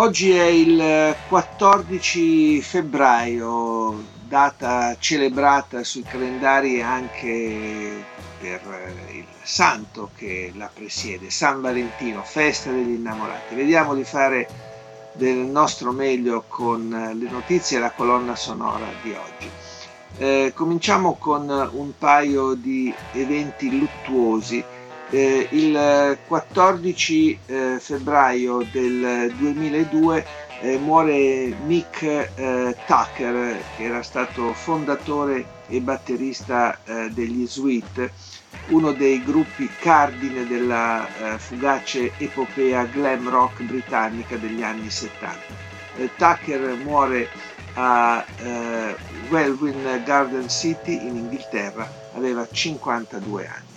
Oggi è il 14 febbraio, data celebrata sui calendari anche per il santo che la presiede, San Valentino, festa degli innamorati. Vediamo di fare del nostro meglio con le notizie e la colonna sonora di oggi. Eh, cominciamo con un paio di eventi luttuosi eh, il 14 eh, febbraio del 2002 eh, muore Mick eh, Tucker, che era stato fondatore e batterista eh, degli Sweet, uno dei gruppi cardine della eh, fugace epopea glam rock britannica degli anni 70. Tucker muore a Welwyn Garden City in Inghilterra, aveva 52 anni.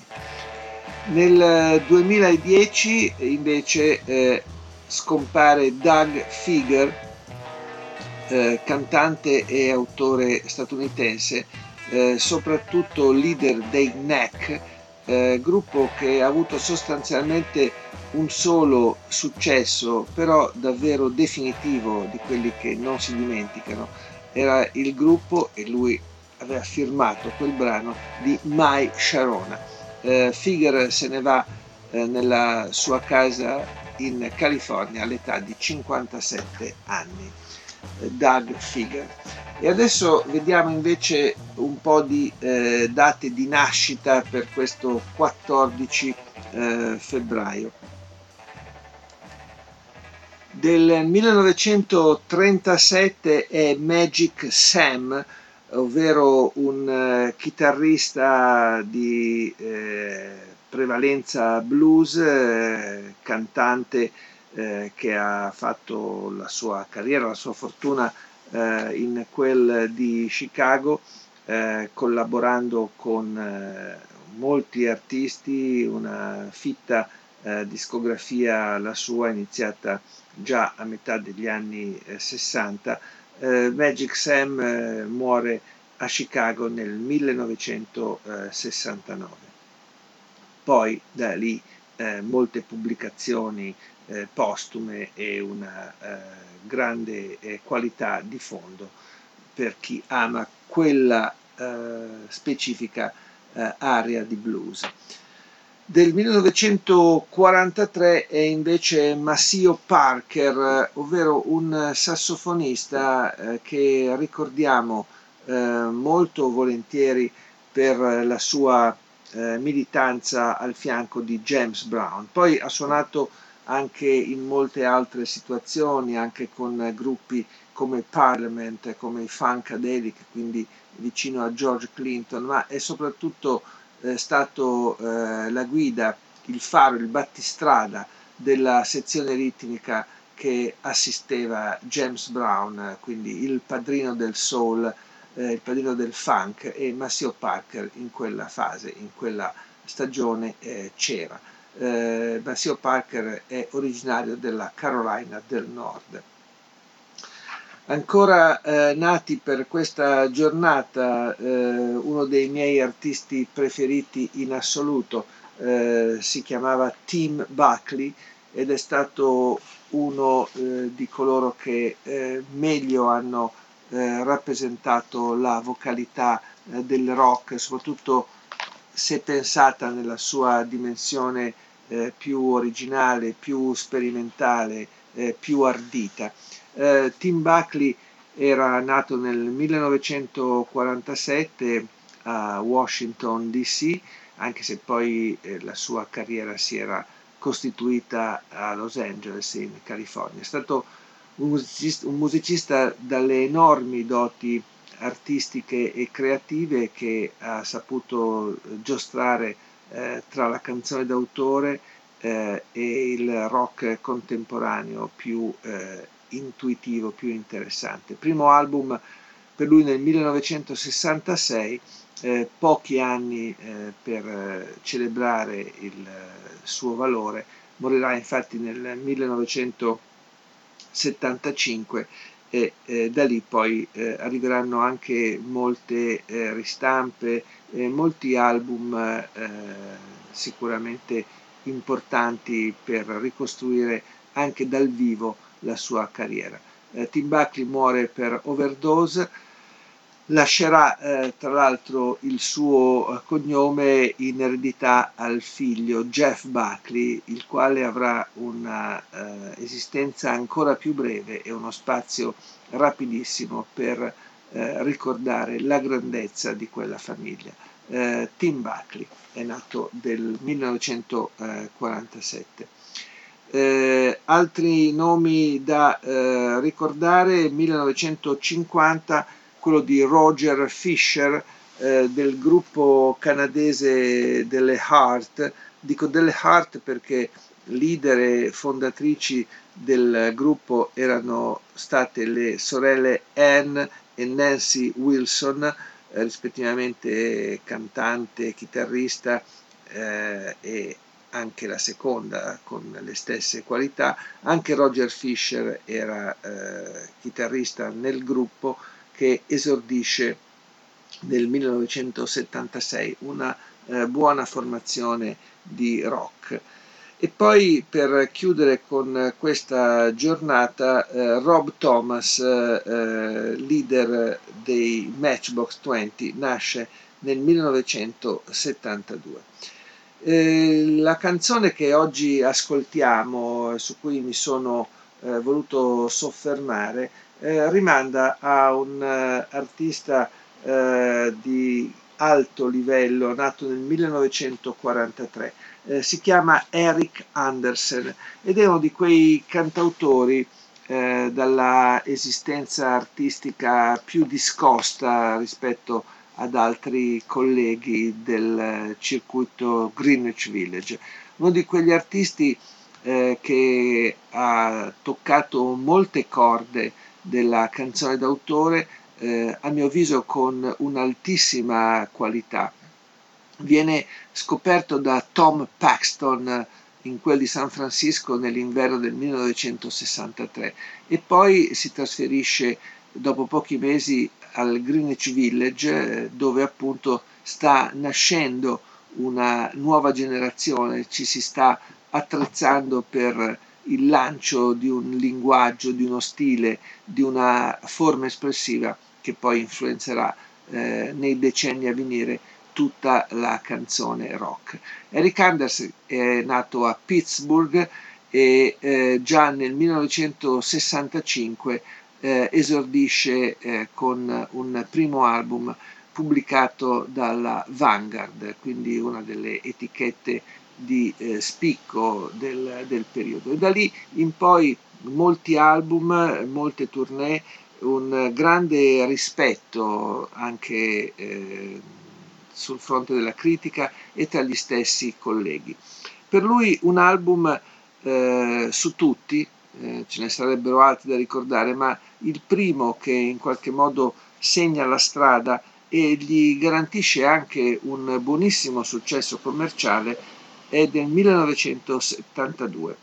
Nel 2010 invece eh, scompare Doug Figure, eh, cantante e autore statunitense, eh, soprattutto leader dei Neck, eh, gruppo che ha avuto sostanzialmente un solo successo, però davvero definitivo di quelli che non si dimenticano. Era il gruppo, e lui aveva firmato quel brano, di Mai Sharona eh, Figure se ne va eh, nella sua casa in California all'età di 57 anni. Eh, Doug Figure. E adesso vediamo invece un po' di eh, date di nascita per questo 14 eh, febbraio. Del 1937 è Magic Sam, ovvero un eh, chitarrista di eh, prevalenza blues, eh, cantante che ha fatto la sua carriera, la sua fortuna in quel di Chicago, collaborando con molti artisti, una fitta discografia la sua iniziata già a metà degli anni 60 eh, Magic Sam eh, muore a Chicago nel 1969. Poi da lì eh, molte pubblicazioni eh, postume e una eh, grande qualità di fondo per chi ama quella specifica area di blues. Del 1943 è invece Massio Parker, ovvero un sassofonista eh, che ricordiamo eh, molto volentieri per la sua eh, militanza al fianco di James Brown. Poi ha suonato anche in molte altre situazioni, anche con gruppi come Parliament, come i Funkadelic, quindi vicino a George Clinton, ma è soprattutto eh, stato eh, la guida, il faro, il battistrada della sezione ritmica che assisteva James Brown, quindi il padrino del soul, eh, il padrino del funk e Massimo Parker in quella fase, in quella stagione eh, c'era. Eh, Massimo Parker è originario della Carolina del Nord ancora eh, nati per questa giornata, eh, uno dei miei artisti preferiti in assoluto, eh, si chiamava Tim Buckley ed è stato uno eh, di coloro che eh, meglio hanno eh, rappresentato la vocalità del rock, soprattutto se pensata nella sua dimensione più originale, più sperimentale, più ardita. Eh, Tim Buckley era nato nel 1947 a Washington DC, anche se poi eh, la sua carriera si era costituita a Los Angeles in California. È stato un musicista, un musicista dalle enormi doti artistiche e creative che ha saputo giostrare eh, tra la canzone d'autore eh, e il rock contemporaneo più eh, intuitivo, più interessante. Primo album per lui nel 1966, eh, pochi anni eh, per eh, celebrare il suo valore, morirà infatti nel 1975 e eh, da lì poi eh, arriveranno anche molte eh, ristampe, molti album sicuramente importanti per ricostruire anche dal vivo la sua carriera. Tim Buckley muore per overdose, lascerà eh, tra l'altro il suo eh, cognome in eredità al figlio Jeff Buckley, il quale avrà un'esistenza eh, ancora più breve e uno spazio rapidissimo per eh, ricordare la grandezza di quella famiglia. Eh, Tim Buckley è nato nel 1947. Eh, altri nomi da ricordare, 1950 quello di Roger Fisher eh, del gruppo canadese delle Heart. Dico delle Heart perché leader e fondatrici del gruppo erano state le sorelle Anne e Nancy Wilson, eh, rispettivamente cantante, chitarrista eh, e anche la seconda con le stesse qualità. Anche Roger Fisher era eh, chitarrista nel gruppo che esordisce nel 1976, una eh, buona formazione di rock. E poi per chiudere con questa giornata, eh, Rob Thomas, eh, eh leader dei Matchbox 20, nasce nel 1972. Eh, la canzone che oggi ascoltiamo, su cui mi sono eh, voluto soffermare, eh, rimanda a un artista di alto livello nato nel 1943. Eh, si chiama Eric Andersen ed è uno di quei cantautori eh, dalla esistenza artistica più discosta rispetto ad altri colleghi del circuito Greenwich Village. Uno di quegli artisti eh, che ha toccato molte corde della canzone d'autore, eh, a mio avviso con un'altissima qualità. Viene scoperto da Tom Paxton in quel di San Francisco nell'inverno del 1963 e poi si trasferisce dopo pochi mesi al Greenwich Village dove appunto sta nascendo una nuova generazione, ci si sta attrezzando per il lancio di un linguaggio, di uno stile, di una forma espressiva che poi influenzerà eh, nei decenni a venire tutta la canzone rock. Eric Anders è nato a Pittsburgh e eh, già nel 1965 eh, esordisce eh, con un primo album pubblicato dalla Vanguard, quindi una delle etichette di eh, spicco del, del, periodo. E da lì in poi molti album, molte tournée, un grande rispetto anche eh, sul fronte della critica e tra gli stessi colleghi. Per lui un album eh, su tutti, eh, ce ne sarebbero altri da ricordare, ma il primo che in qualche modo segna la strada e gli garantisce anche un buonissimo successo commerciale è del 1972.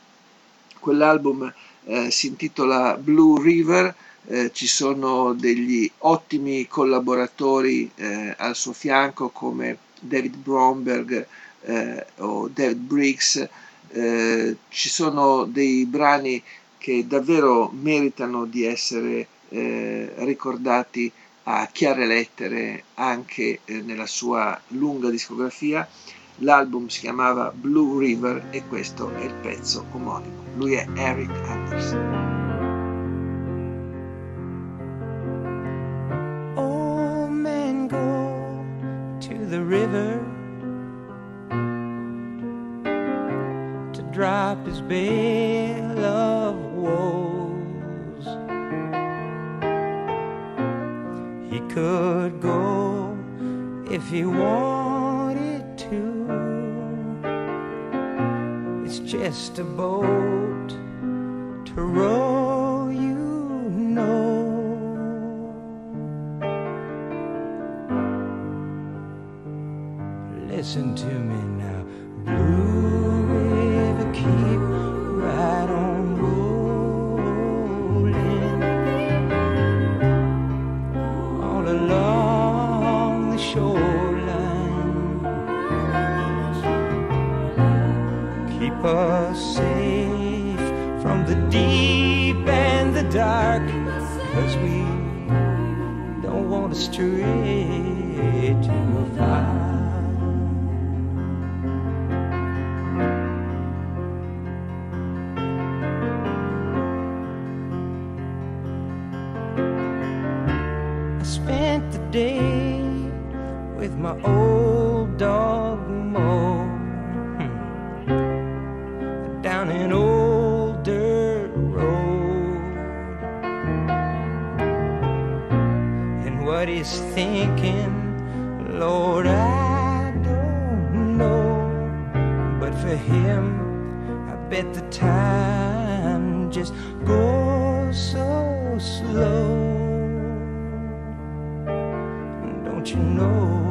Quell'album eh, si intitola Blue River, eh, ci sono degli ottimi collaboratori eh, al suo fianco come David Bromberg eh, o David Briggs, eh, ci sono dei brani che davvero meritano di essere eh, ricordati a chiare lettere anche nella sua lunga discografia L'album si chiamava Blue River e questo è il pezzo omonimo. Lui è Eric Anderson. veil of woes. He could go if he wanted to. It's just a boat to row, you know. Listen to me now, blue. deep and the dark, cause we don't want to stray. what he's thinking. Lord, I don't know. But for him, I bet the time just goes so slow. Don't you know?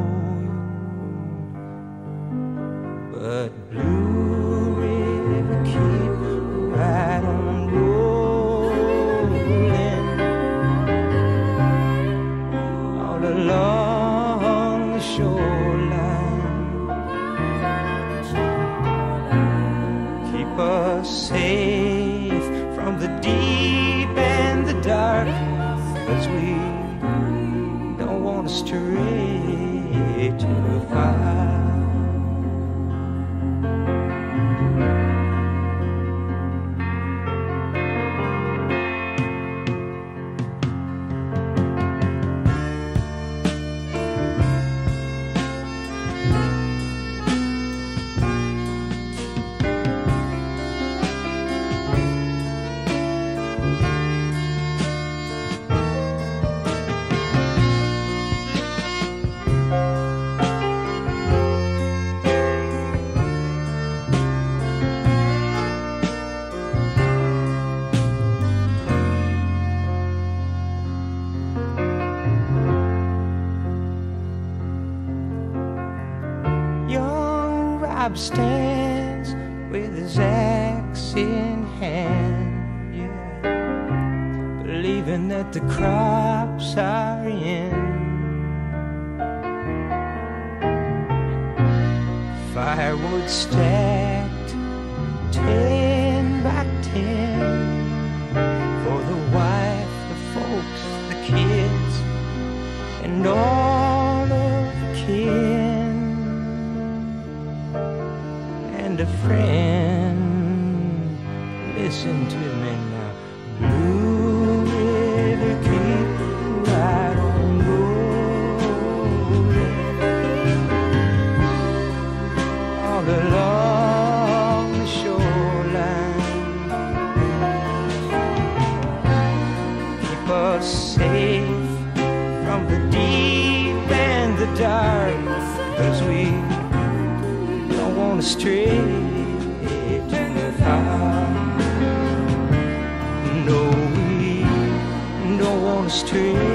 stands with his axe in hand, yeah, believing that the crops are in. Firewood stand. street.